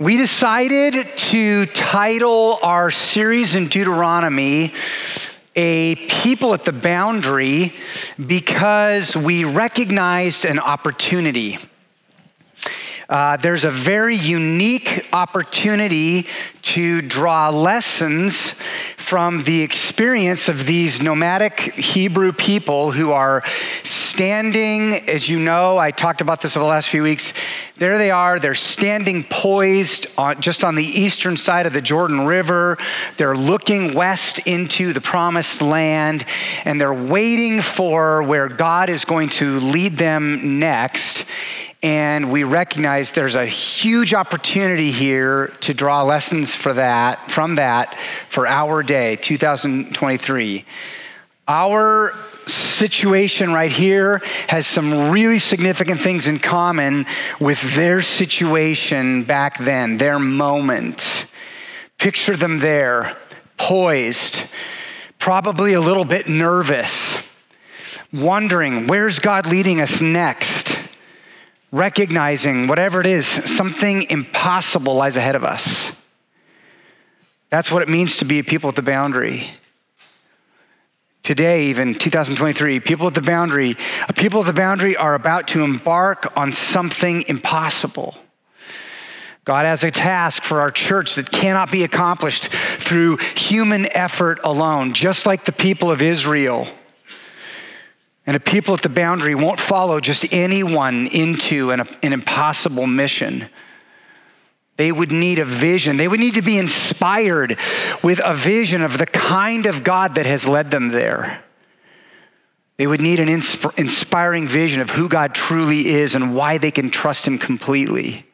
We decided to title our series in Deuteronomy a people at the boundary because we recognized an opportunity. Uh, there's a very unique opportunity to draw lessons from the experience of these nomadic Hebrew people who are standing, as you know, I talked about this over the last few weeks. There they are, they're standing poised on, just on the eastern side of the Jordan River. They're looking west into the promised land, and they're waiting for where God is going to lead them next. And we recognize there's a huge opportunity here to draw lessons for that, from that for our day, 2023. Our situation right here has some really significant things in common with their situation back then, their moment. Picture them there, poised, probably a little bit nervous, wondering, where's God leading us next? Recognizing whatever it is, something impossible lies ahead of us. That's what it means to be a people at the boundary. Today, even 2023, people at the boundary, a people at the boundary are about to embark on something impossible. God has a task for our church that cannot be accomplished through human effort alone, just like the people of Israel. And a people at the boundary won't follow just anyone into an, an, impossible mission. They would need a vision. They would need to be inspired with a vision of the kind of God that has led them there. They would need an insp- inspiring vision of who God truly is and why they can trust Him completely.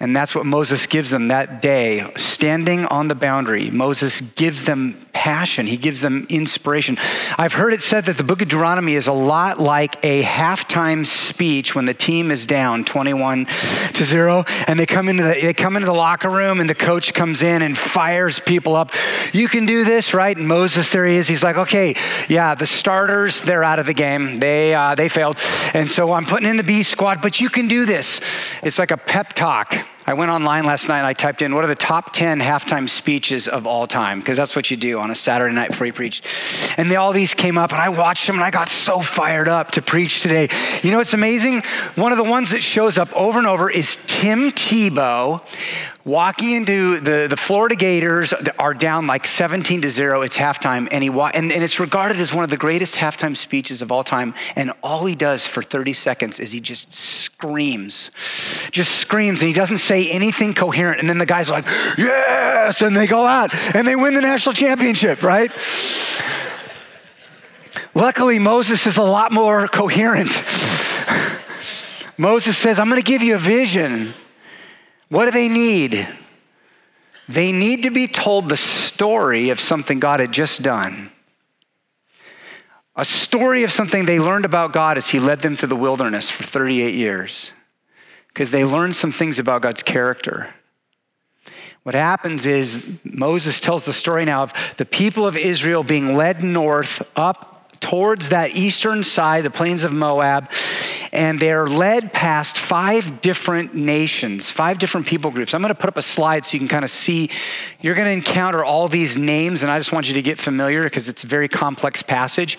And that's what Moses gives them that day, standing on the boundary. Moses gives them passion, he gives them inspiration. I've heard it said that the book of Deuteronomy is a lot like a halftime speech when the team is down 21 to 0 and they come into the they come into the locker room and the coach comes in and fires people up. You can do this, right? And Moses there he is. He's like, "Okay, yeah, the starters, they're out of the game. They uh, they failed. And so I'm putting in the B squad, but you can do this." It's like a pep talk. I went online last night and I typed in what are the top 10 halftime speeches of all time, because that's what you do on a Saturday night before you preach. And they, all these came up and I watched them and I got so fired up to preach today. You know what's amazing? One of the ones that shows up over and over is Tim Tebow walking into the, the Florida Gators are down like 17 to 0. It's halftime, and, he wa- and, and it's regarded as one of the greatest halftime speeches of all time. And all he does for 30 seconds is he just screams, just screams, and he doesn't say anything coherent. And then the guys are like, yes, and they go out and they win the national championship, right? Luckily, Moses is a lot more coherent. Moses says, I'm going to give you a vision. What do they need? They need to be told the story of something God had just done. A story of something they learned about God as He led them through the wilderness for 38 years. Because they learned some things about God's character. What happens is Moses tells the story now of the people of Israel being led north up towards that eastern side, the plains of Moab, and they're led past five different nations, five different people groups. I'm going to put up a slide so you can kind of see. You're going to encounter all these names, and I just want you to get familiar because it's a very complex passage.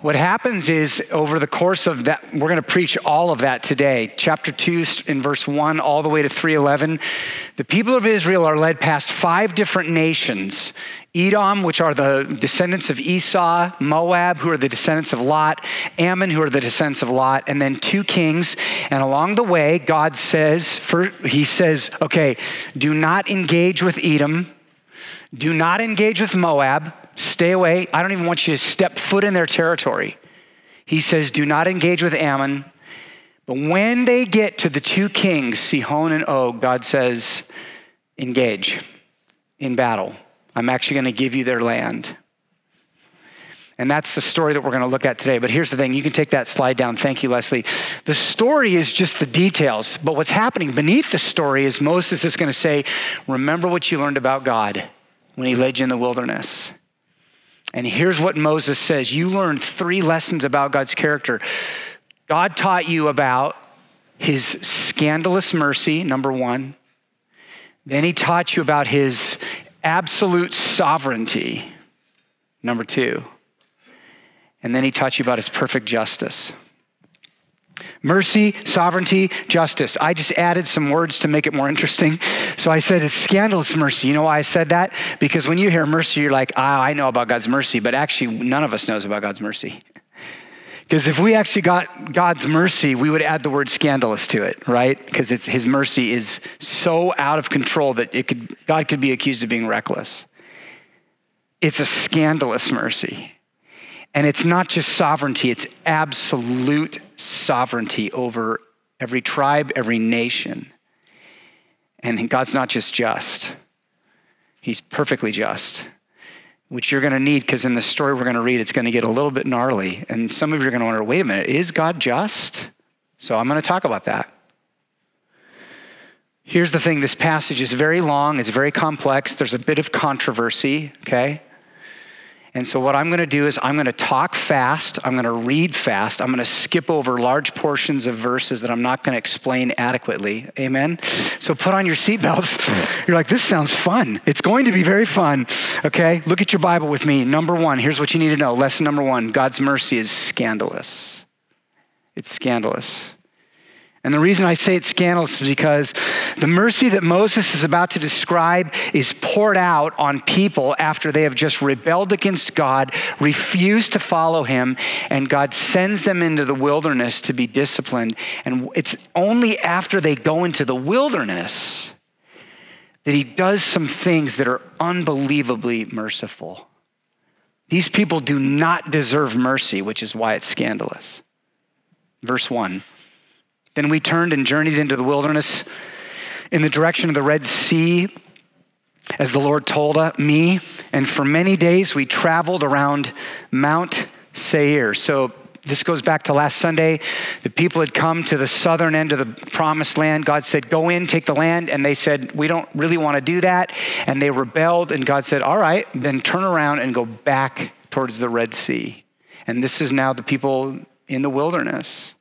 What happens is, over the course of that, we're going to preach all of that today. Chapter 2, in verse 1, all the way to 311. The people of Israel are led past five different nations Edom, which are the descendants of Esau, Moab, who are the descendants of Lot, Ammon, who are the descendants of Lot, and then two kings. And along the way, God says, for, He says, okay, do not engage with Edom, do not engage with Moab, stay away. I don't even want you to step foot in their territory. He says, do not engage with Ammon. But when they get to the two kings, Sihon and Og, God says, engage in battle. I'm actually going to give you their land. And that's the story that we're going to look at today. But here's the thing you can take that slide down. Thank you, Leslie. The story is just the details. But what's happening beneath the story is Moses is going to say, Remember what you learned about God when he led you in the wilderness. And here's what Moses says You learned three lessons about God's character. God taught you about his scandalous mercy, number one. Then he taught you about his absolute sovereignty. Number two. And then he taught you about his perfect justice. Mercy, sovereignty, justice. I just added some words to make it more interesting. So I said it's scandalous mercy. You know why I said that? Because when you hear mercy, you're like, ah, I know about God's mercy, but actually, none of us knows about God's mercy. Because if we actually got God's mercy, we would add the word scandalous to it, right? Because his mercy is so out of control that it could, God could be accused of being reckless. It's a scandalous mercy. And it's not just sovereignty, it's absolute sovereignty over every tribe, every nation. And God's not just just, He's perfectly just, which you're going to need because in the story we're going to read, it's going to get a little bit gnarly. And some of you are going to wonder wait a minute, is God just? So I'm going to talk about that. Here's the thing this passage is very long, it's very complex, there's a bit of controversy, okay? And so, what I'm going to do is, I'm going to talk fast. I'm going to read fast. I'm going to skip over large portions of verses that I'm not going to explain adequately. Amen? So, put on your seatbelts. You're like, this sounds fun. It's going to be very fun. Okay? Look at your Bible with me. Number one, here's what you need to know. Lesson number one God's mercy is scandalous. It's scandalous. And the reason I say it's scandalous is because the mercy that Moses is about to describe is poured out on people after they have just rebelled against God, refused to follow him, and God sends them into the wilderness to be disciplined. And it's only after they go into the wilderness that he does some things that are unbelievably merciful. These people do not deserve mercy, which is why it's scandalous. Verse 1. Then we turned and journeyed into the wilderness in the direction of the Red Sea, as the Lord told uh, me. And for many days we traveled around Mount Seir. So this goes back to last Sunday. The people had come to the southern end of the promised land. God said, Go in, take the land. And they said, We don't really want to do that. And they rebelled. And God said, All right, then turn around and go back towards the Red Sea. And this is now the people in the wilderness.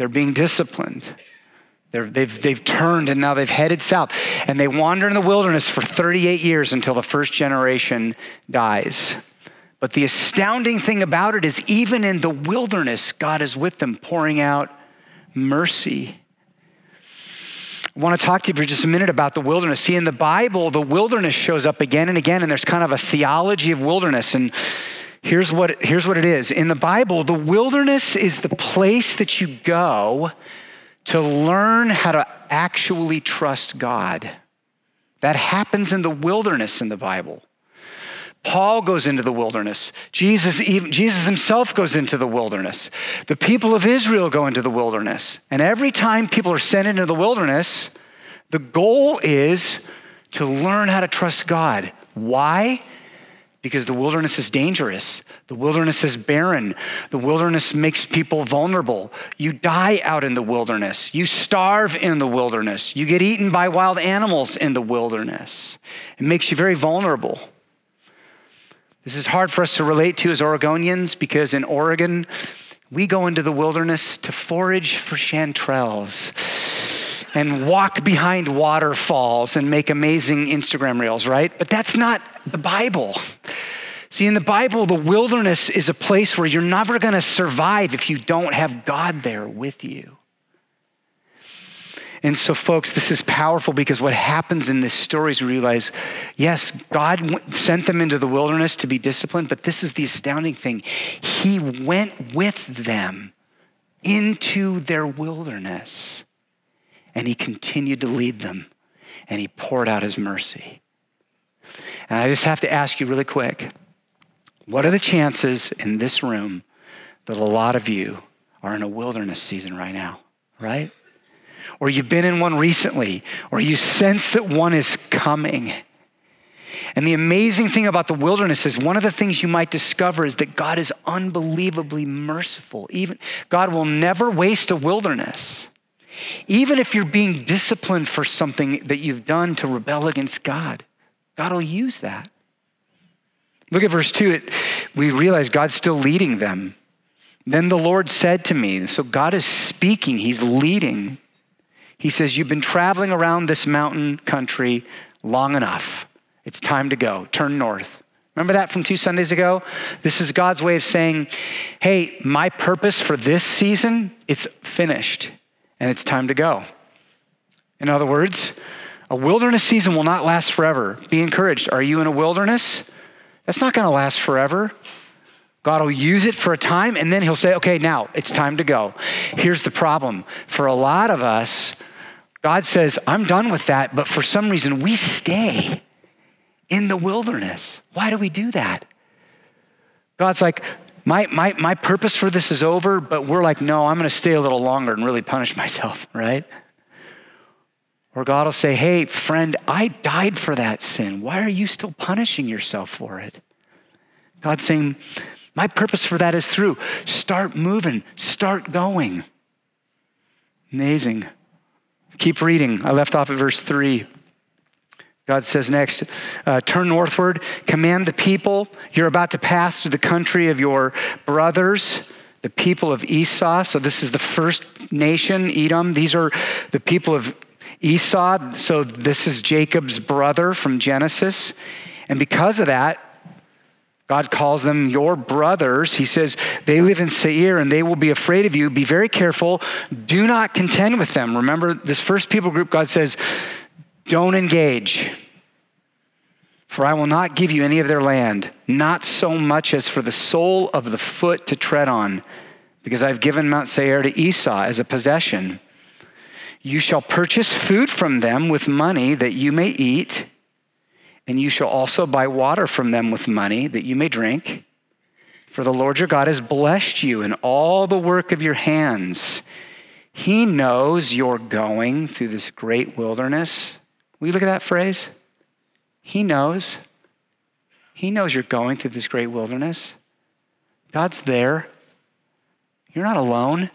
They're being disciplined. they have they've, they've turned and now they've headed south. And they wander in the wilderness for 38 years until the first generation dies. But the astounding thing about it is, even in the wilderness, God is with them, pouring out mercy. I want to talk to you for just a minute about the wilderness. See, in the Bible, the wilderness shows up again and again, and there's kind of a theology of wilderness. And Here's what, here's what it is. In the Bible, the wilderness is the place that you go to learn how to actually trust God. That happens in the wilderness in the Bible. Paul goes into the wilderness. Jesus, even, Jesus himself goes into the wilderness. The people of Israel go into the wilderness. And every time people are sent into the wilderness, the goal is to learn how to trust God. Why? Because the wilderness is dangerous. The wilderness is barren. The wilderness makes people vulnerable. You die out in the wilderness. You starve in the wilderness. You get eaten by wild animals in the wilderness. It makes you very vulnerable. This is hard for us to relate to as Oregonians because in Oregon, we go into the wilderness to forage for chanterelles and walk behind waterfalls and make amazing Instagram reels, right? But that's not the Bible. See, in the Bible, the wilderness is a place where you're never going to survive if you don't have God there with you. And so, folks, this is powerful because what happens in this story is we realize yes, God sent them into the wilderness to be disciplined, but this is the astounding thing. He went with them into their wilderness and He continued to lead them and He poured out His mercy. And I just have to ask you really quick what are the chances in this room that a lot of you are in a wilderness season right now, right? Or you've been in one recently, or you sense that one is coming. And the amazing thing about the wilderness is one of the things you might discover is that God is unbelievably merciful. Even God will never waste a wilderness. Even if you're being disciplined for something that you've done to rebel against God, God will use that. Look at verse 2. It, we realize God's still leading them. Then the Lord said to me, so God is speaking, He's leading. He says, You've been traveling around this mountain country long enough. It's time to go. Turn north. Remember that from two Sundays ago? This is God's way of saying, Hey, my purpose for this season, it's finished and it's time to go. In other words, a wilderness season will not last forever. Be encouraged. Are you in a wilderness? That's not going to last forever. God will use it for a time and then he'll say, okay, now it's time to go. Here's the problem. For a lot of us, God says, I'm done with that, but for some reason we stay in the wilderness. Why do we do that? God's like, my, my, my purpose for this is over, but we're like, no, I'm going to stay a little longer and really punish myself, right? Or God will say, hey, friend, I died for that sin. Why are you still punishing yourself for it? God's saying, my purpose for that is through. Start moving, start going. Amazing. Keep reading. I left off at verse 3. God says next, uh, turn northward, command the people. You're about to pass through the country of your brothers, the people of Esau. So, this is the first nation, Edom. These are the people of Esau. So, this is Jacob's brother from Genesis. And because of that, God calls them your brothers. He says, they live in Seir and they will be afraid of you. Be very careful. Do not contend with them. Remember, this first people group, God says, don't engage. For I will not give you any of their land, not so much as for the sole of the foot to tread on, because I've given Mount Seir to Esau as a possession. You shall purchase food from them with money that you may eat and you shall also buy water from them with money that you may drink. For the Lord your God has blessed you in all the work of your hands. He knows you're going through this great wilderness. You look at that phrase? He knows. He knows you're going through this great wilderness. God's there. You're not alone.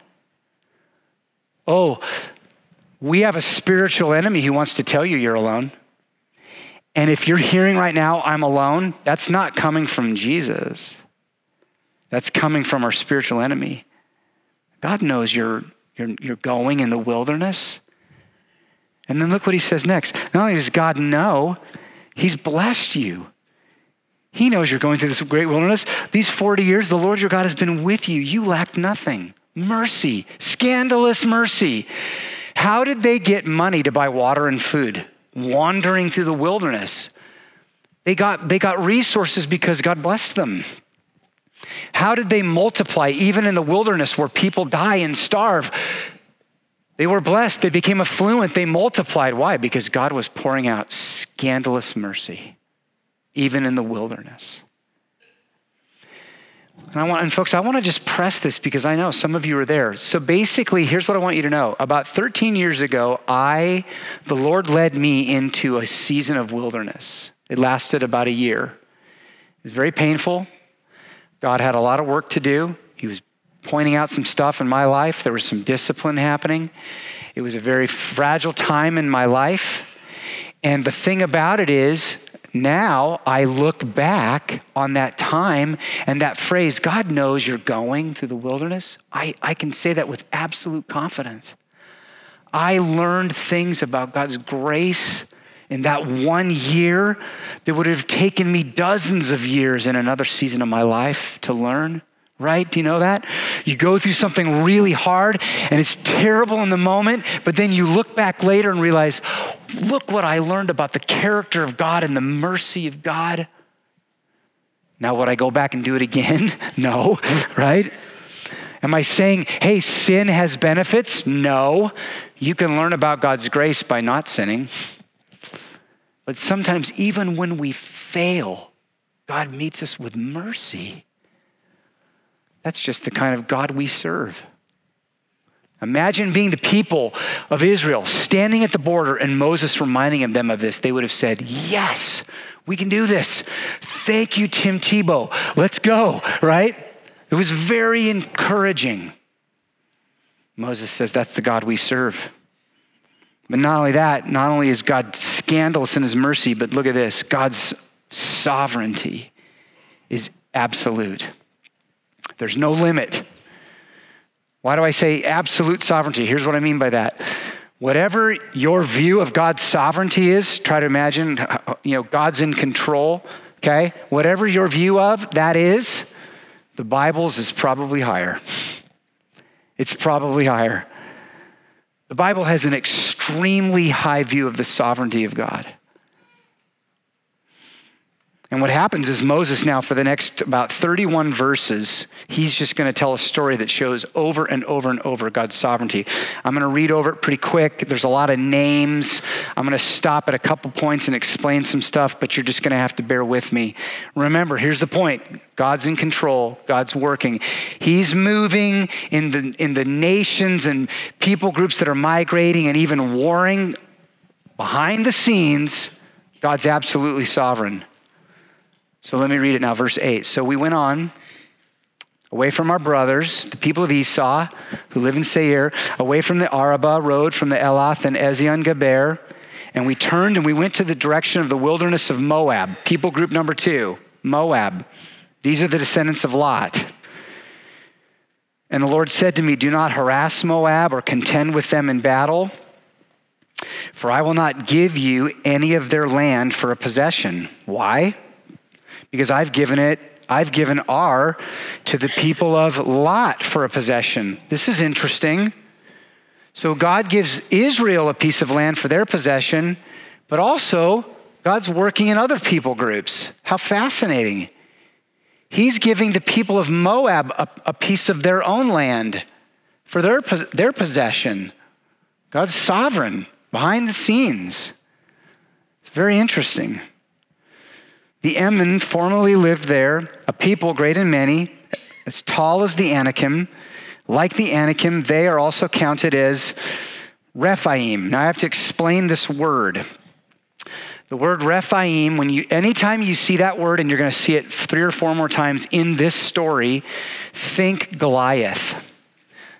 Oh, we have a spiritual enemy who wants to tell you you're alone. And if you're hearing right now, I'm alone, that's not coming from Jesus. That's coming from our spiritual enemy. God knows you're, you're, you're going in the wilderness. And then look what he says next. Not only does God know, he's blessed you. He knows you're going through this great wilderness. These 40 years, the Lord your God has been with you. You lacked nothing. Mercy, scandalous mercy. How did they get money to buy water and food? wandering through the wilderness. They got, they got resources because God blessed them. How did they multiply even in the wilderness where people die and starve? They were blessed. They became affluent. They multiplied. Why? Because God was pouring out scandalous mercy, even in the wilderness. And I want, and folks, I want to just press this because I know some of you are there. So basically, here's what I want you to know. About 13 years ago, I, the Lord led me into a season of wilderness. It lasted about a year. It was very painful. God had a lot of work to do. Pointing out some stuff in my life. There was some discipline happening. It was a very fragile time in my life. And the thing about it is, now I look back on that time and that phrase, God knows you're going through the wilderness. I, I can say that with absolute confidence. I learned things about God's grace in that one year that would have taken me dozens of years in another season of my life to learn right? Do you know that? You go through something really hard and it's terrible in the moment, but then you look back later and realize, look what I learned about the character of God and the mercy of God. Now, would I go back and do it again? no, right? Am I saying, hey, sin has benefits? No. You can learn about God's grace by not sinning. But sometimes, even when we fail, God meets us with mercy. That's just the kind of God we serve. Imagine being the people of Israel standing at the border and Moses reminding them of this. They would have said, Yes, we can do this. Thank you, Tim Tebow. Let's go, right? It was very encouraging. Moses says, That's the God we serve. But not only that, not only is God scandalous in his mercy, but look at this God's sovereignty is absolute. There's no limit. Why do I say absolute sovereignty? Here's what I mean by that. Whatever your view of God's sovereignty is, try to imagine, you know, God's in control, okay? Whatever your view of that is, the Bible's is probably higher. It's probably higher. The Bible has an extremely high view of the sovereignty of God. And what happens is Moses now, for the next about 31 verses, he's just going to tell a story that shows over and over and over God's sovereignty. I'm going to read over it pretty quick. There's a lot of names. I'm going to stop at a couple points and explain some stuff, but you're just going to have to bear with me. Remember, here's the point God's in control, God's working. He's moving in the, in the nations and people groups that are migrating and even warring behind the scenes. God's absolutely sovereign. So let me read it now, verse 8. So we went on away from our brothers, the people of Esau, who live in Seir, away from the Arabah road from the Elath and Ezion Geber, and we turned and we went to the direction of the wilderness of Moab. People group number two, Moab. These are the descendants of Lot. And the Lord said to me, Do not harass Moab or contend with them in battle, for I will not give you any of their land for a possession. Why? Because I've given it, I've given Ar to the people of Lot for a possession. This is interesting. So God gives Israel a piece of land for their possession, but also God's working in other people groups. How fascinating. He's giving the people of Moab a, a piece of their own land for their, their possession. God's sovereign behind the scenes. It's very interesting. The Emim formerly lived there, a people great and many, as tall as the Anakim. Like the Anakim, they are also counted as Rephaim. Now I have to explain this word. The word Rephaim, when you anytime you see that word, and you're going to see it three or four more times in this story, think Goliath.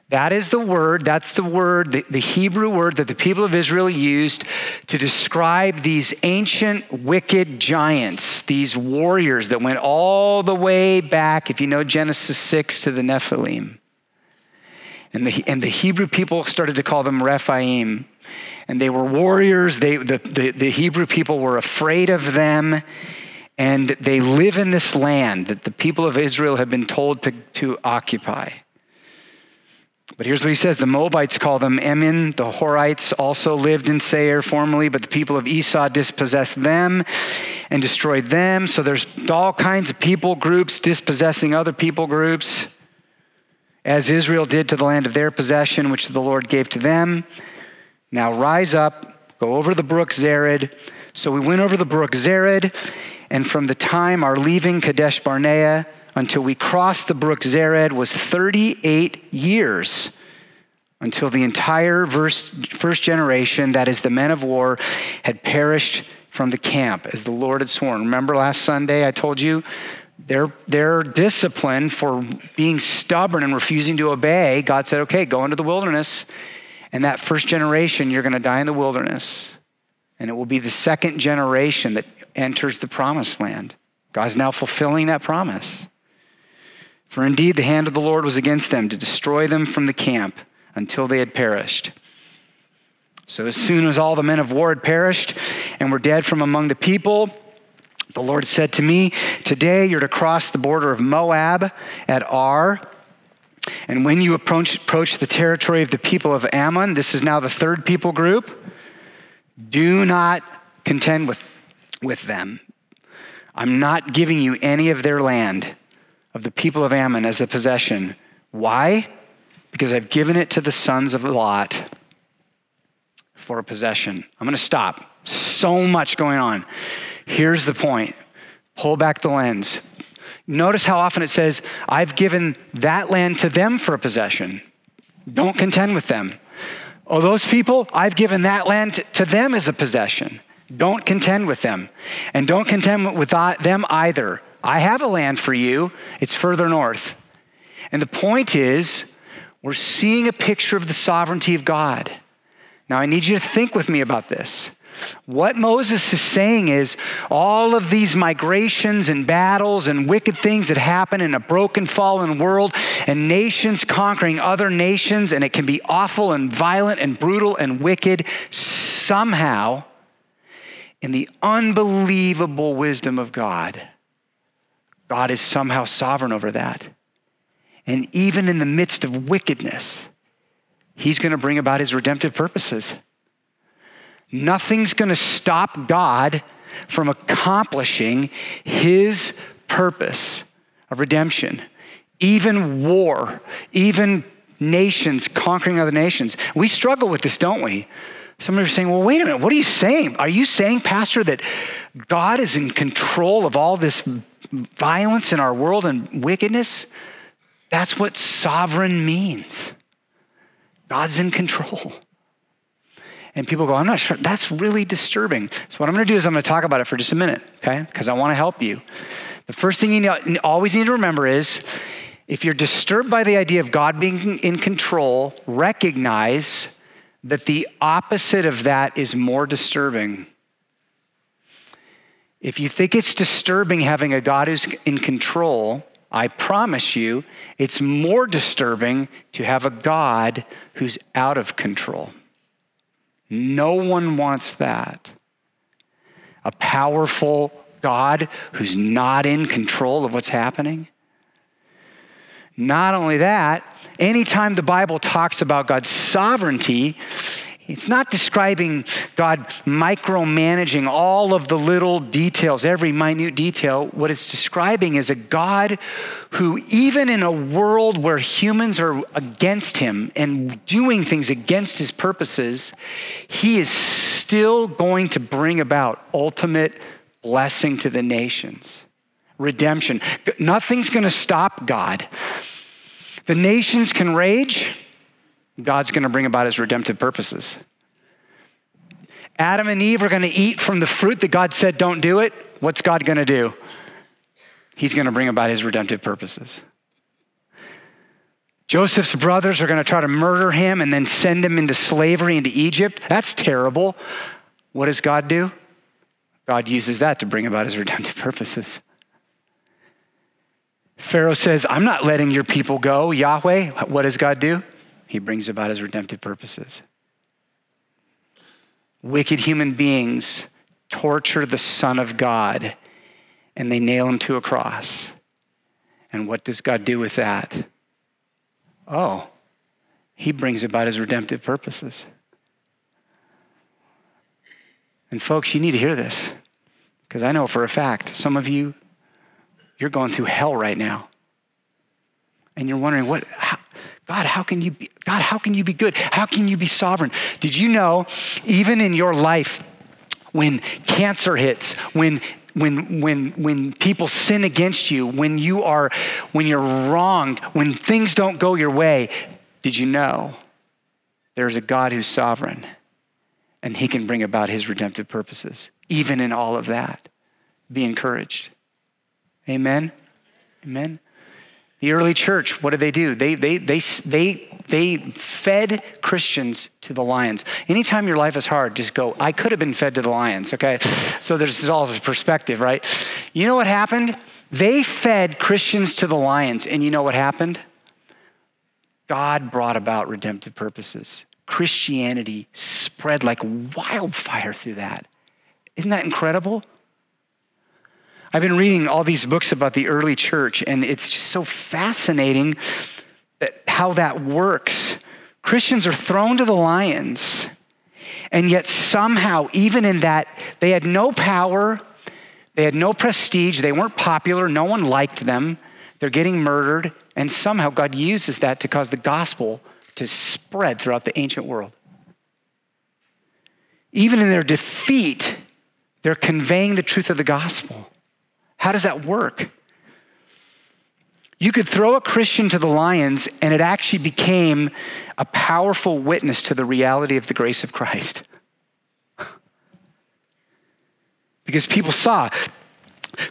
That is the word, that's the word, the, the, Hebrew word that the people of Israel used to describe these ancient wicked giants, these warriors that went all the way back, if you know Genesis 6, to the Nephilim. And the, and the Hebrew people started to call them Rephaim. And they were warriors, they, the, the, the Hebrew people were afraid of them. And they live in this land that the people of Israel have been told to, to occupy. But here's what he says the Moabites call them Emim. The Horites also lived in Seir formerly, but the people of Esau dispossessed them and destroyed them. So there's all kinds of people groups dispossessing other people groups, as Israel did to the land of their possession, which the Lord gave to them. Now rise up, go over the brook Zered. So we went over the brook Zered, and from the time our leaving Kadesh Barnea, until we crossed the brook Zered was 38 years until the entire first generation, that is the men of war, had perished from the camp as the Lord had sworn. Remember last Sunday I told you their, their discipline for being stubborn and refusing to obey, God said, okay, go into the wilderness. And that first generation, you're going to die in the wilderness. And it will be the second generation that enters the promised land. God's now fulfilling that promise. For indeed, the hand of the Lord was against them to destroy them from the camp until they had perished. So, as soon as all the men of war had perished and were dead from among the people, the Lord said to me, Today you're to cross the border of Moab at Ar. And when you approach, approach the territory of the people of Ammon, this is now the third people group, do not contend with, with them. I'm not giving you any of their land of the people of Ammon as a possession. Why? Because I've given it to the sons of Lot for a possession. I'm going to stop. So much going on. Here's the point pull back the lens. Notice how often it says, I've given that land to them for a possession. Don't contend with them. Oh, those people, I've given that land to them as a possession. Don't contend with them. And don't contend with uh, them either. I have a land for you, it's further north. And the point is, we're seeing a picture of the sovereignty of God. Now, I need you to think with me about this. What Moses is saying is all of these migrations and battles and wicked things that happen in a broken, fallen world and nations conquering other nations, and it can be awful and violent and brutal and wicked, somehow, in the unbelievable wisdom of God, God is somehow sovereign over that. And even in the midst of wickedness, He's going to bring about His redemptive purposes. Nothing's going to stop God from accomplishing his purpose of redemption. Even war, even nations conquering other nations. We struggle with this, don't we? Some of are saying, well, wait a minute, what are you saying? Are you saying, Pastor, that God is in control of all this violence in our world and wickedness? That's what sovereign means. God's in control. And people go, I'm not sure. That's really disturbing. So, what I'm going to do is I'm going to talk about it for just a minute, okay? Because I want to help you. The first thing you always need to remember is if you're disturbed by the idea of God being in control, recognize that the opposite of that is more disturbing. If you think it's disturbing having a God who's in control, I promise you, it's more disturbing to have a God who's out of control. No one wants that. A powerful God who's not in control of what's happening. Not only that, anytime the Bible talks about God's sovereignty, it's not describing God micromanaging all of the little details, every minute detail. What it's describing is a God who, even in a world where humans are against him and doing things against his purposes, he is still going to bring about ultimate blessing to the nations, redemption. Nothing's going to stop God. The nations can rage God's going to bring about his redemptive purposes. Adam and Eve are going to eat from the fruit that God said don't do it. What's God going to do? He's going to bring about his redemptive purposes. Joseph's brothers are going to try to murder him and then send him into slavery into Egypt. That's terrible. What does God do? God uses that to bring about his redemptive purposes. Pharaoh says, I'm not letting your people go, Yahweh. What does God do? He brings about his redemptive purposes. Wicked human beings torture the Son of God and they nail him to a cross. And what does God do with that? Oh, he brings about his redemptive purposes. And folks, you need to hear this because I know for a fact some of you, you're going through hell right now. And you're wondering, what, how, God, how can you be, God, how can you be good? How can you be sovereign? Did you know, even in your life, when cancer hits, when when when when people sin against you, when you are when you're wronged, when things don't go your way, did you know there's a God who's sovereign and he can bring about his redemptive purposes even in all of that. Be encouraged. Amen. Amen. The early church, what did they do? They, they, they, they, they fed Christians to the lions. Anytime your life is hard, just go, I could have been fed to the lions, okay? So there's all this perspective, right? You know what happened? They fed Christians to the lions, and you know what happened? God brought about redemptive purposes. Christianity spread like wildfire through that. Isn't that incredible? I've been reading all these books about the early church, and it's just so fascinating how that works. Christians are thrown to the lions, and yet somehow, even in that, they had no power, they had no prestige, they weren't popular, no one liked them, they're getting murdered, and somehow God uses that to cause the gospel to spread throughout the ancient world. Even in their defeat, they're conveying the truth of the gospel. How does that work? You could throw a Christian to the lions, and it actually became a powerful witness to the reality of the grace of Christ. because people saw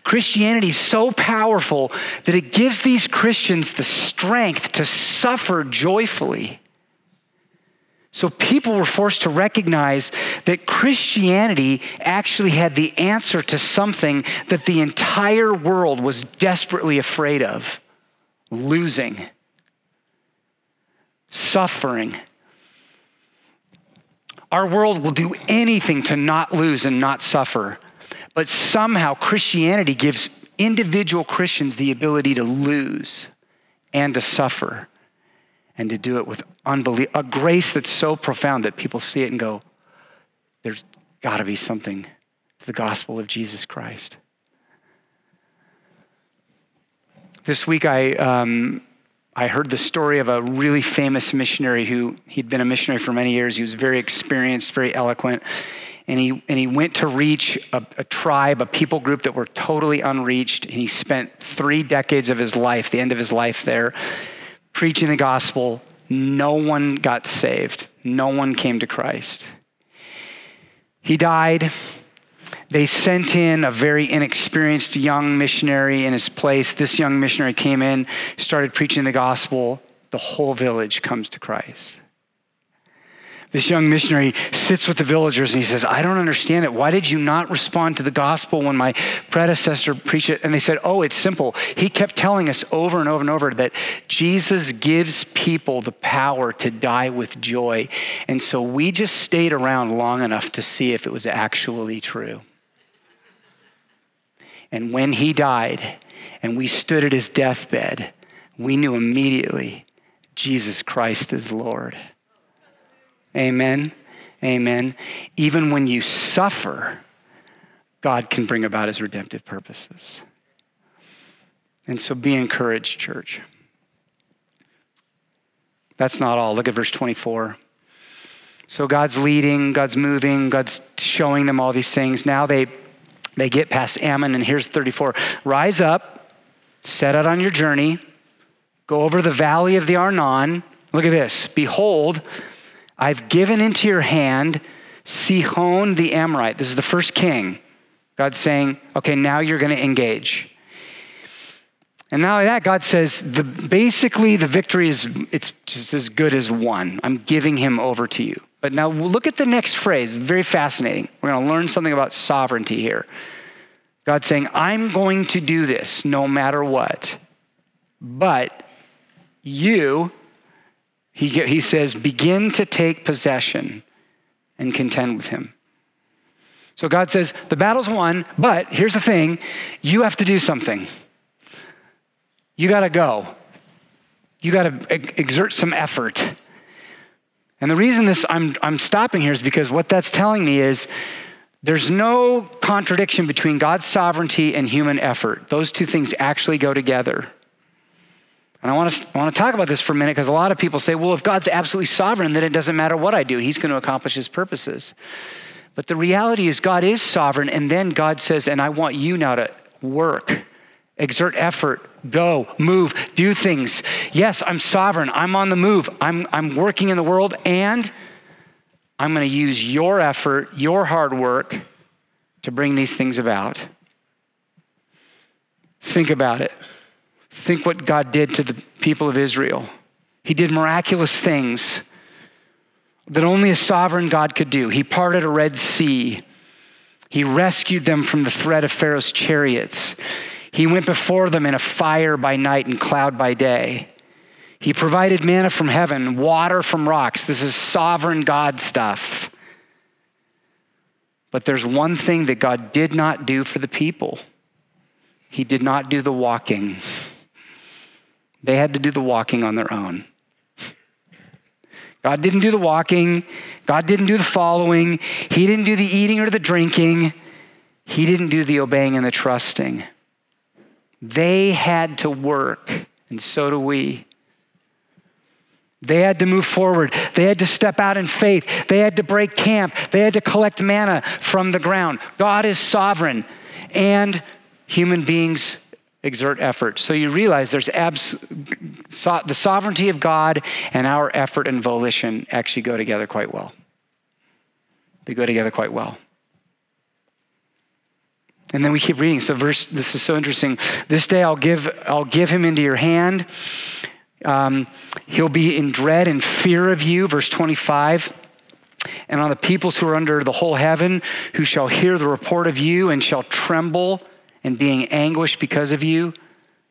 Christianity is so powerful that it gives these Christians the strength to suffer joyfully So people were forced to recognize that Christianity actually had the answer to something that the entire world was desperately afraid of losing, suffering. Our world will do anything to not lose and not suffer. But somehow Christianity gives individual Christians the ability to lose and to suffer and to do it with unbelief, a grace that's so profound that people see it and go, there's got to be something to the gospel of Jesus Christ. This week, I, um, I heard the story of a really famous missionary who he'd been a missionary for many years. He was very experienced, very eloquent. And he, and he went to reach a, a tribe, a people group that were totally unreached. And he spent three decades of his life, the end of his life there, preaching the gospel. No one got saved, no one came to Christ. He died. They sent in a very inexperienced young missionary in his place. This young missionary came in, started preaching the gospel. The whole village comes to Christ. This young missionary sits with the villagers and he says, I don't understand it. Why did you not respond to the gospel when my predecessor preached it? And they said, Oh, it's simple. He kept telling us over and over and over that Jesus gives people the power to die with joy. And so we just stayed around long enough to see if it was actually true. And when he died and we stood at his deathbed, we knew immediately Jesus Christ is Lord. Amen. Amen. Even when you suffer, God can bring about his redemptive purposes. And so be encouraged, church. That's not all. Look at verse 24. So God's leading, God's moving, God's showing them all these things. Now they they get past Ammon, and here's 34. Rise up, set out on your journey, go over the valley of the Arnon. Look at this. Behold, I've given into your hand Sihon the Amorite. This is the first king. God's saying, okay, now you're going to engage. And not only that, God says, the, basically the victory is it's just as good as won. I'm giving him over to you. But now look at the next phrase, very fascinating. We're going to learn something about sovereignty here. God's saying, I'm going to do this no matter what. But you, he, he says, begin to take possession and contend with him. So God says, the battle's won, but here's the thing you have to do something. You got to go. You got to exert some effort. And the reason this I'm, I'm stopping here is because what that's telling me is there's no contradiction between God's sovereignty and human effort. Those two things actually go together. And I want to, I want to talk about this for a minute because a lot of people say, well, if God's absolutely sovereign, then it doesn't matter what I do, He's going to accomplish His purposes. But the reality is, God is sovereign, and then God says, and I want you now to work exert effort, go, move, do things. Yes, I'm sovereign. I'm on the move. I'm, I'm working in the world, and I'm going to use your effort, your hard work to bring these things about. Think about it. Think what God did to the people of Israel. He did miraculous things that only a sovereign God could do. He parted a Red Sea. He rescued them from the threat of Pharaoh's chariots. He went before them in a fire by night and cloud by day. He provided manna from heaven, water from rocks. This is sovereign God stuff. But there's one thing that God did not do for the people He did not do the walking. They had to do the walking on their own. God didn't do the walking. God didn't do the following. He didn't do the eating or the drinking. He didn't do the obeying and the trusting. They had to work, and so do we. They had to move forward. They had to step out in faith. They had to break camp. They had to collect manna from the ground. God is sovereign, and human beings exert effort. So you realize there's abs- so, the sovereignty of God and our effort and volition actually go together quite well. They go together quite well. And then we keep reading. So verse, this is so interesting. This day I'll give, I'll give him into your hand. Um, he'll be in dread and fear of you, verse 25 and on the peoples who are under the whole heaven, who shall hear the report of you and shall tremble and being anguished because of you.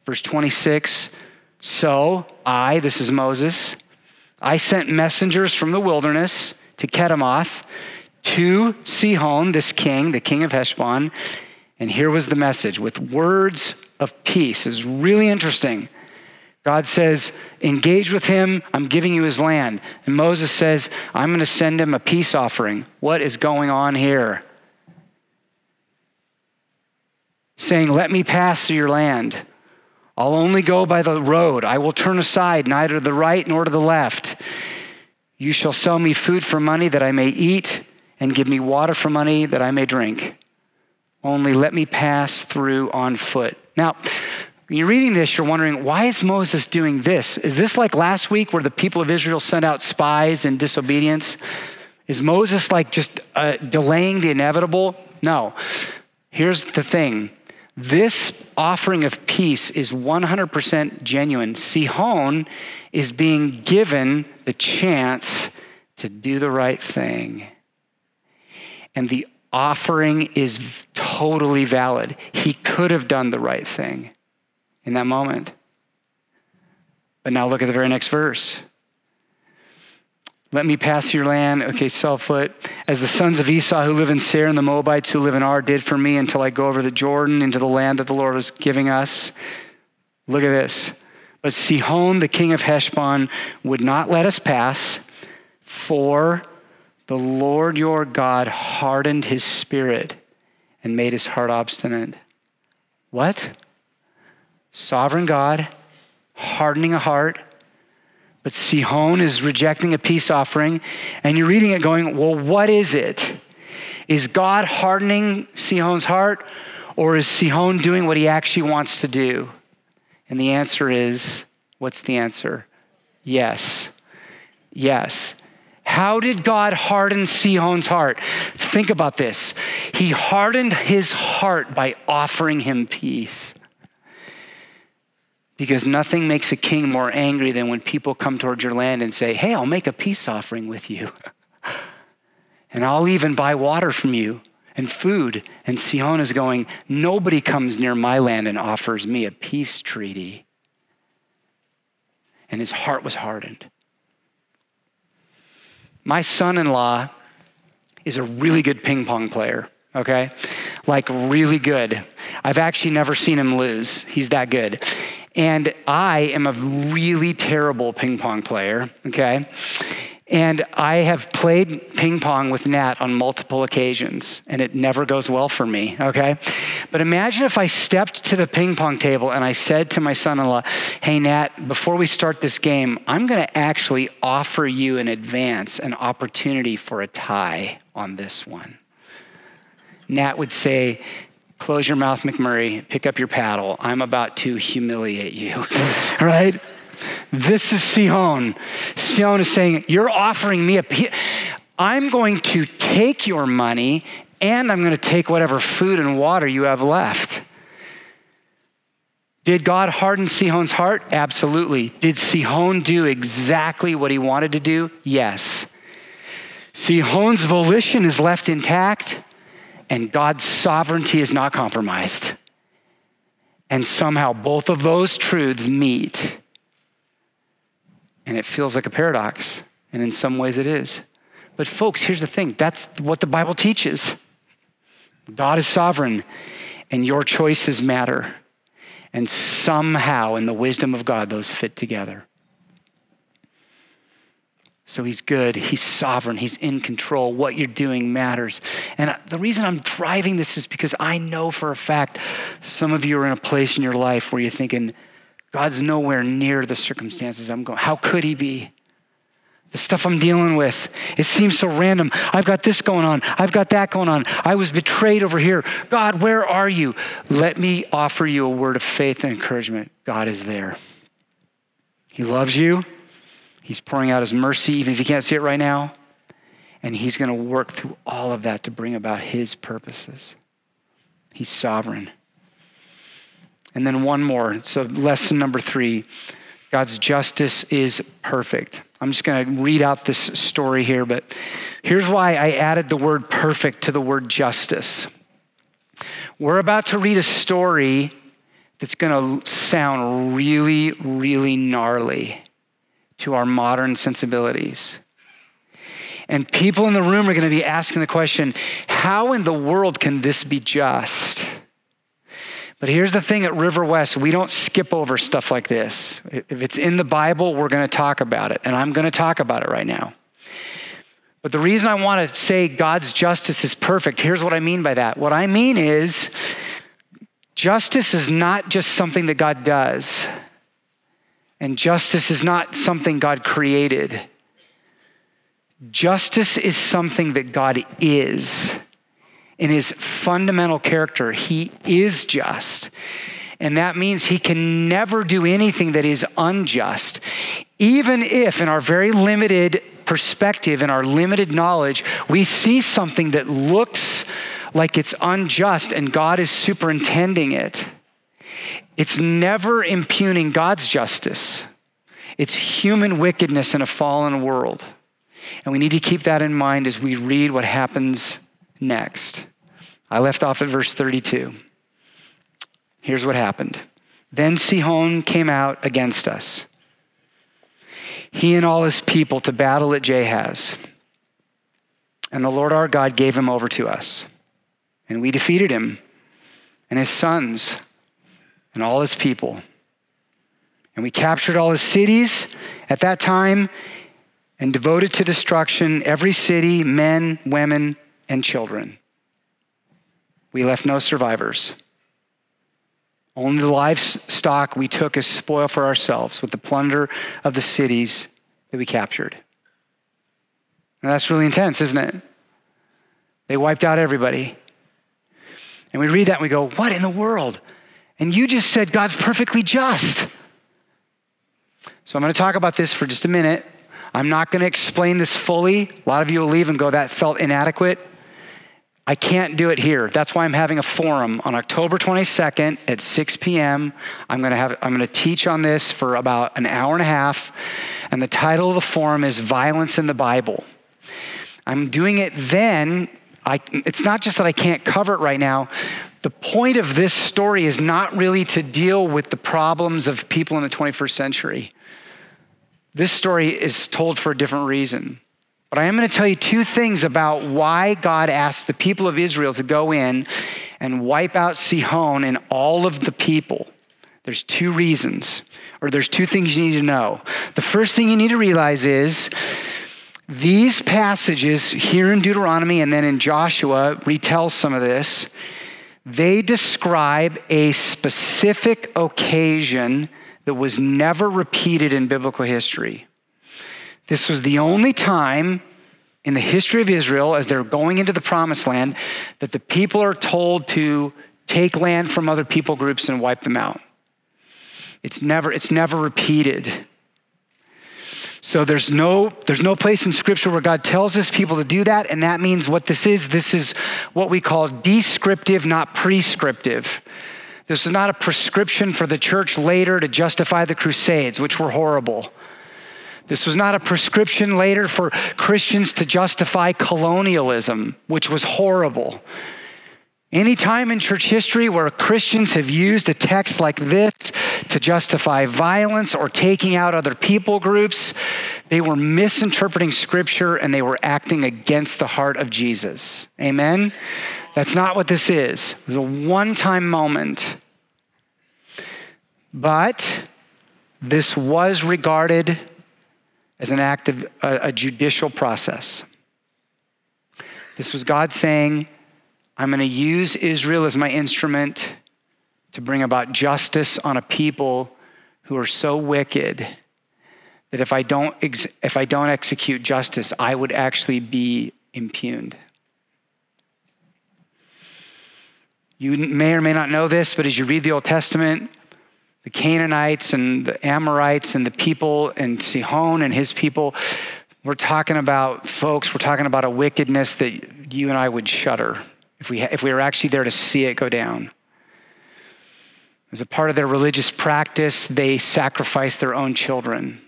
Verse 26 So I, this is Moses, I sent messengers from the wilderness to Kedemoth to Sihon, this king, the king of Heshbon. And here was the message with words of peace. It's really interesting. God says, engage with him. I'm giving you his land. And Moses says, I'm going to send him a peace offering. What is going on here? Saying, let me pass through your land. I'll only go by the road. I will turn aside neither to the right nor to the left. You shall sell me food for money that I may eat, and give me water for money that I may drink. Only let me pass through on foot. Now, when you're reading this, you're wondering, why is Moses doing this? Is this like last week where the people of Israel sent out spies in disobedience? Is Moses like just uh, delaying the inevitable? No. Here's the thing this offering of peace is 100% genuine. Sihon is being given the chance to do the right thing. And the offering is totally valid. He could have done the right thing in that moment. But now look at the very next verse. Let me pass your land. Okay, sell foot. As the sons of Esau who live in Seir and the Moabites who live in Ar did for me until I go over the Jordan into the land that the Lord was giving us. Look at this. But Sihon, the king of Heshbon, would not let us pass, for the Lord your God hardened his spirit and made his heart obstinate. What? sovereign God, hardening a heart. But Sihon is rejecting a peace offering, and you're reading it going, well, what is it? Is God hardening Sihon's heart, or is Sihon doing what he actually wants to do? And the answer is what's the answer? Yes. Yes. How did God harden Sihon's heart? Think about this. He hardened his heart by offering him peace. Because nothing makes a king more angry than when people come towards your land and say, Hey, I'll make a peace offering with you. and I'll even buy water from you and food. And Sihon is going, Nobody comes near my land and offers me a peace treaty. And his heart was hardened. My son in law is a really good ping pong player, okay? Like, really good. I've actually never seen him lose. He's that good. And I am a really terrible ping pong player, okay? And I have played ping pong with Nat on multiple occasions, and it never goes well for me, okay? But imagine if I stepped to the ping pong table and I said to my son in law, Hey, Nat, before we start this game, I'm gonna actually offer you in advance an opportunity for a tie on this one. Nat would say, Close your mouth, McMurray. Pick up your paddle. I'm about to humiliate you. right? This is Sihon. Sihon is saying, You're offering me a. I'm going to take your money and I'm going to take whatever food and water you have left. Did God harden Sihon's heart? Absolutely. Did Sihon do exactly what he wanted to do? Yes. Sihon's volition is left intact and God's sovereignty is not compromised. And somehow both of those truths meet. And it feels like a paradox. And in some ways it is. But, folks, here's the thing that's what the Bible teaches God is sovereign, and your choices matter. And somehow, in the wisdom of God, those fit together. So he's good, he's sovereign, he's in control. What you're doing matters. And the reason I'm driving this is because I know for a fact some of you are in a place in your life where you're thinking, God's nowhere near the circumstances I'm going. How could he be? The stuff I'm dealing with, it seems so random. I've got this going on. I've got that going on. I was betrayed over here. God, where are you? Let me offer you a word of faith and encouragement. God is there. He loves you. He's pouring out his mercy, even if you can't see it right now. And he's going to work through all of that to bring about his purposes. He's sovereign. And then one more. So, lesson number three God's justice is perfect. I'm just going to read out this story here, but here's why I added the word perfect to the word justice. We're about to read a story that's going to sound really, really gnarly to our modern sensibilities. And people in the room are going to be asking the question how in the world can this be just? But here's the thing at River West we don't skip over stuff like this. If it's in the Bible, we're going to talk about it. And I'm going to talk about it right now. But the reason I want to say God's justice is perfect, here's what I mean by that. What I mean is, justice is not just something that God does, and justice is not something God created. Justice is something that God is in his fundamental character. He is just. And that means he can never do anything that is unjust. Even if, in our very limited perspective, in our limited knowledge, we see something that looks like it's unjust and God is superintending it, it's never impugning God's justice. It's human wickedness in a fallen world. And we need to keep that in mind as we read what happens next. I left off at verse 32. Here's what happened. Then Sihon came out against us, he and all his people, to battle at Jahaz. And the Lord our God gave him over to us. And we defeated him and his sons and all his people. And we captured all his cities at that time and devoted to destruction every city, men, women, and children. We left no survivors. Only the livestock we took as spoil for ourselves with the plunder of the cities that we captured. That's really intense, isn't it? They wiped out everybody. And we read that and we go, What in the world? And you just said God's perfectly just. So I'm going to talk about this for just a minute. I'm not going to explain this fully. A lot of you will leave and go, That felt inadequate. I can't do it here. That's why I'm having a forum on October 22nd at 6 p.m. I'm going to have I'm going to teach on this for about an hour and a half, and the title of the forum is Violence in the Bible. I'm doing it then. I, it's not just that I can't cover it right now. The point of this story is not really to deal with the problems of people in the 21st century. This story is told for a different reason. But I am going to tell you two things about why God asked the people of Israel to go in and wipe out Sihon and all of the people. There's two reasons, or there's two things you need to know. The first thing you need to realize is these passages here in Deuteronomy and then in Joshua retell some of this. They describe a specific occasion that was never repeated in biblical history. This was the only time in the history of Israel, as they're going into the promised land, that the people are told to take land from other people groups and wipe them out. It's never, it's never repeated. So there's no, there's no place in scripture where God tells his people to do that, and that means what this is, this is what we call descriptive, not prescriptive. This is not a prescription for the church later to justify the Crusades, which were horrible. This was not a prescription later for Christians to justify colonialism, which was horrible. Any time in church history where Christians have used a text like this to justify violence or taking out other people groups, they were misinterpreting scripture and they were acting against the heart of Jesus. Amen? That's not what this is. It was a one time moment. But this was regarded as an act of a, a judicial process. This was God saying, I'm going to use Israel as my instrument to bring about justice on a people who are so wicked that if I don't, ex- if I don't execute justice, I would actually be impugned. You may or may not know this, but as you read the Old Testament, the Canaanites and the Amorites and the people and Sihon and his people. We're talking about, folks, we're talking about a wickedness that you and I would shudder if we, if we were actually there to see it go down. As a part of their religious practice, they sacrificed their own children.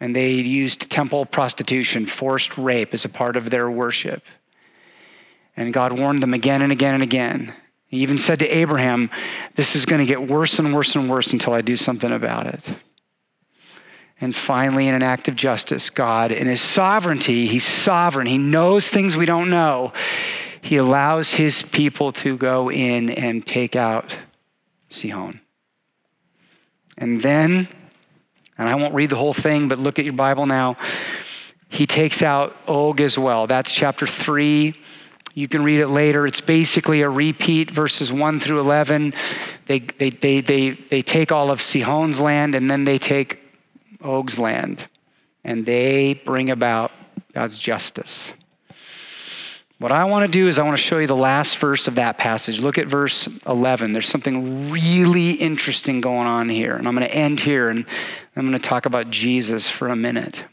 And they used temple prostitution, forced rape as a part of their worship. And God warned them again and again and again. He even said to Abraham, This is going to get worse and worse and worse until I do something about it. And finally, in an act of justice, God, in his sovereignty, he's sovereign, he knows things we don't know. He allows his people to go in and take out Sihon. And then, and I won't read the whole thing, but look at your Bible now. He takes out Og as well. That's chapter 3. You can read it later. It's basically a repeat, verses 1 through 11. They, they, they, they, they take all of Sihon's land and then they take Og's land. And they bring about God's justice. What I want to do is I want to show you the last verse of that passage. Look at verse 11. There's something really interesting going on here. And I'm going to end here and I'm going to talk about Jesus for a minute.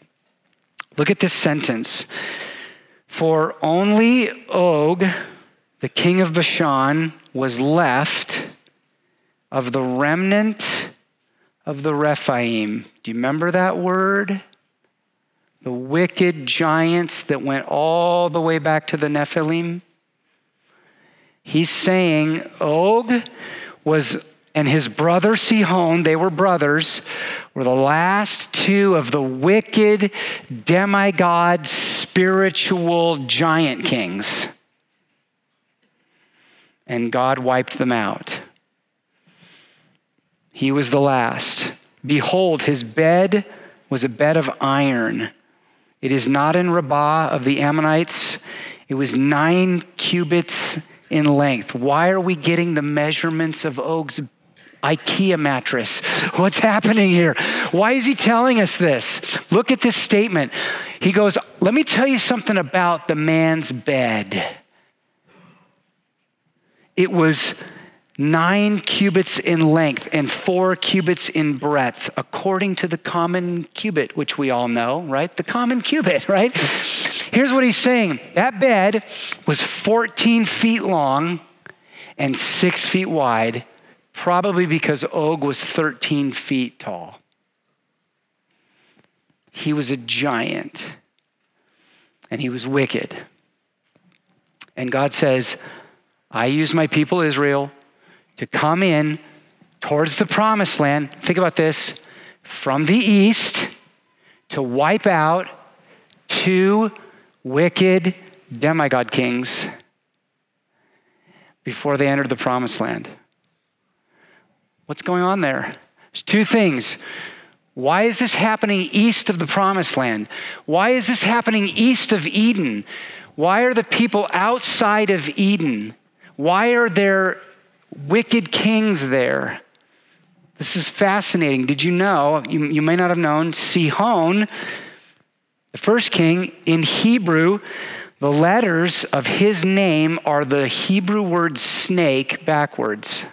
Look at this sentence. For only Og, the king of Bashan, was left of the remnant of the Rephaim. Do you remember that word? The wicked giants that went all the way back to the Nephilim. He's saying Og was and his brother Sihon, they were brothers, were the last two of the wicked demigod spiritual giant kings. And God wiped them out. He was the last. Behold, his bed was a bed of iron it is not in Rabbah of the Ammonites. It was nine cubits in length. Why are we getting the measurements of Og's IKEA mattress? What's happening here? Why is he telling us this? Look at this statement. He goes, Let me tell you something about the man's bed. It was nine cubits in length and four cubits in breadth, according to the common cubit, which we all know, right? The common cubit, right? Here's what he's saying that bed was 14 feet long and six feet wide, probably because Og was 13 feet tall. He was a giant and he was wicked. And God says, I use my people Israel to come in towards the promised land. Think about this from the east to wipe out two wicked demigod kings before they entered the promised land. What's going on there? There's two things. Why is this happening east of the promised land? Why is this happening east of Eden? Why are the people outside of Eden? Why are there wicked kings there. This is fascinating. Did you know? You, you may not have known. Sihon, the first king, in Hebrew, the letters of his name are the Hebrew word snake backwards.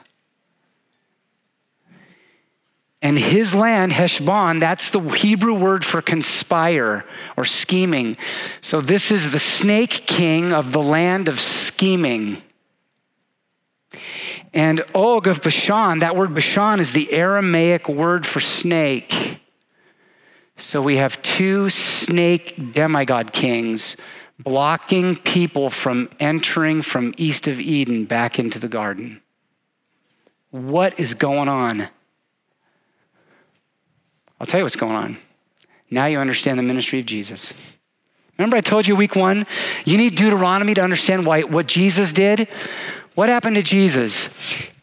And his land, Heshbon, that's the Hebrew word for conspire or scheming. So this is the snake king of the land of scheming. And Og of Bashan, that word Bashan is the Aramaic word for snake. So we have two snake demigod kings blocking people from entering from east of Eden back into the garden. What is going on? I'll tell you what's going on. Now you understand the ministry of Jesus. Remember, I told you week one, you need Deuteronomy to understand why, what Jesus did? What happened to Jesus?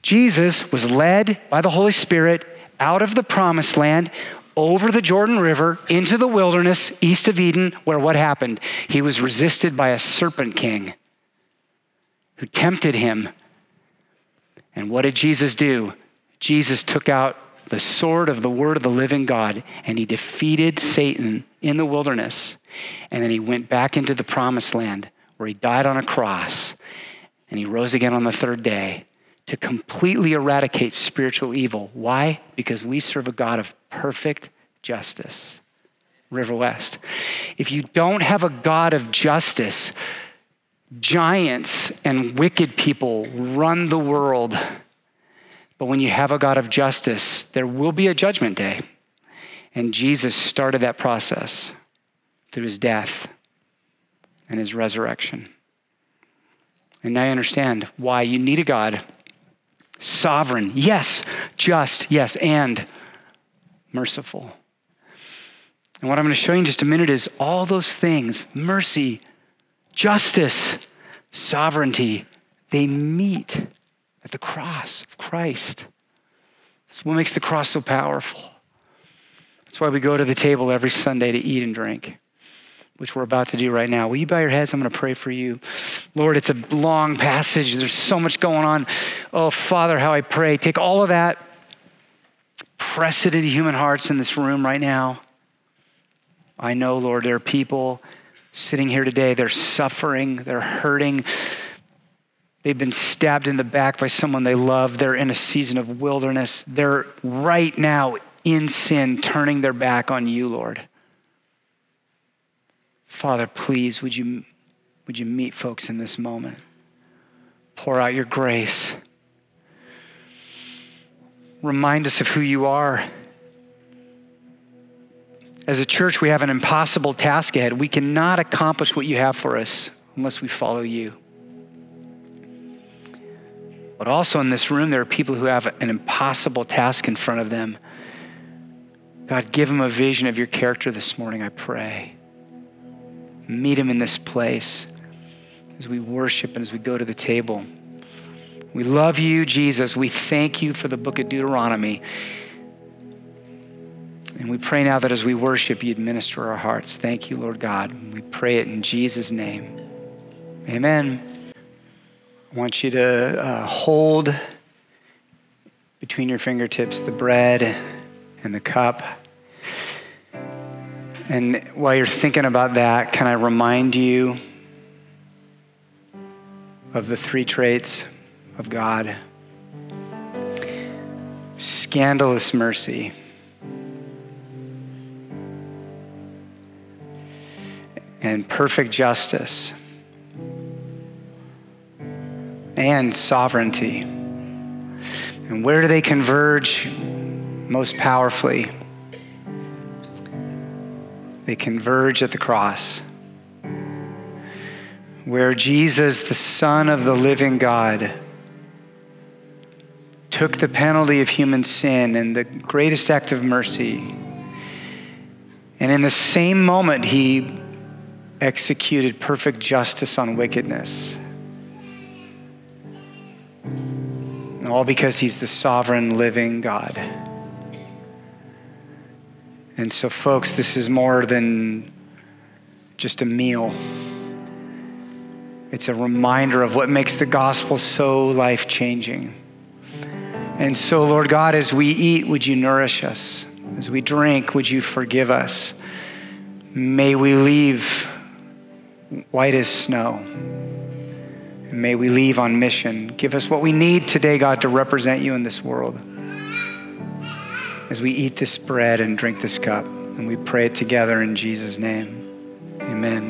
Jesus was led by the Holy Spirit out of the promised land over the Jordan River into the wilderness east of Eden, where what happened? He was resisted by a serpent king who tempted him. And what did Jesus do? Jesus took out the sword of the word of the living God and he defeated Satan in the wilderness. And then he went back into the promised land where he died on a cross and he rose again on the third day to completely eradicate spiritual evil. Why? Because we serve a God of perfect justice. River West. If you don't have a God of justice, giants and wicked people run the world. But when you have a God of justice, there will be a judgment day. And Jesus started that process through his death and his resurrection. And now you understand why you need a God sovereign, yes, just, yes, and merciful. And what I'm going to show you in just a minute is all those things mercy, justice, sovereignty they meet at the cross of Christ. That's what makes the cross so powerful. That's why we go to the table every Sunday to eat and drink, which we're about to do right now. Will you bow your heads? I'm going to pray for you. Lord, it's a long passage. There's so much going on. Oh, Father, how I pray. Take all of that, press it into human hearts in this room right now. I know, Lord, there are people sitting here today, they're suffering, they're hurting. They've been stabbed in the back by someone they love. They're in a season of wilderness. They're right now in sin, turning their back on you, Lord. Father, please, would you, would you meet folks in this moment? Pour out your grace. Remind us of who you are. As a church, we have an impossible task ahead. We cannot accomplish what you have for us unless we follow you. But also in this room, there are people who have an impossible task in front of them. God, give them a vision of your character this morning, I pray. Meet them in this place as we worship and as we go to the table. We love you, Jesus. We thank you for the book of Deuteronomy. And we pray now that as we worship, you administer our hearts. Thank you, Lord God. We pray it in Jesus' name. Amen. I want you to uh, hold between your fingertips the bread and the cup. And while you're thinking about that, can I remind you of the three traits of God? Scandalous mercy. And perfect justice and sovereignty. And where do they converge most powerfully? They converge at the cross, where Jesus, the Son of the living God, took the penalty of human sin and the greatest act of mercy. And in the same moment, he executed perfect justice on wickedness. all because he's the sovereign, living God. And so, folks, this is more than just a meal. It's a reminder of what makes the gospel so life changing. And so, Lord God, as we eat, would you nourish us? As we drink, would you forgive us? May we leave white as snow. And may we leave on mission. Give us what we need today, God, to represent you in this world. As we eat this bread and drink this cup, and we pray it together in Jesus' name. Amen.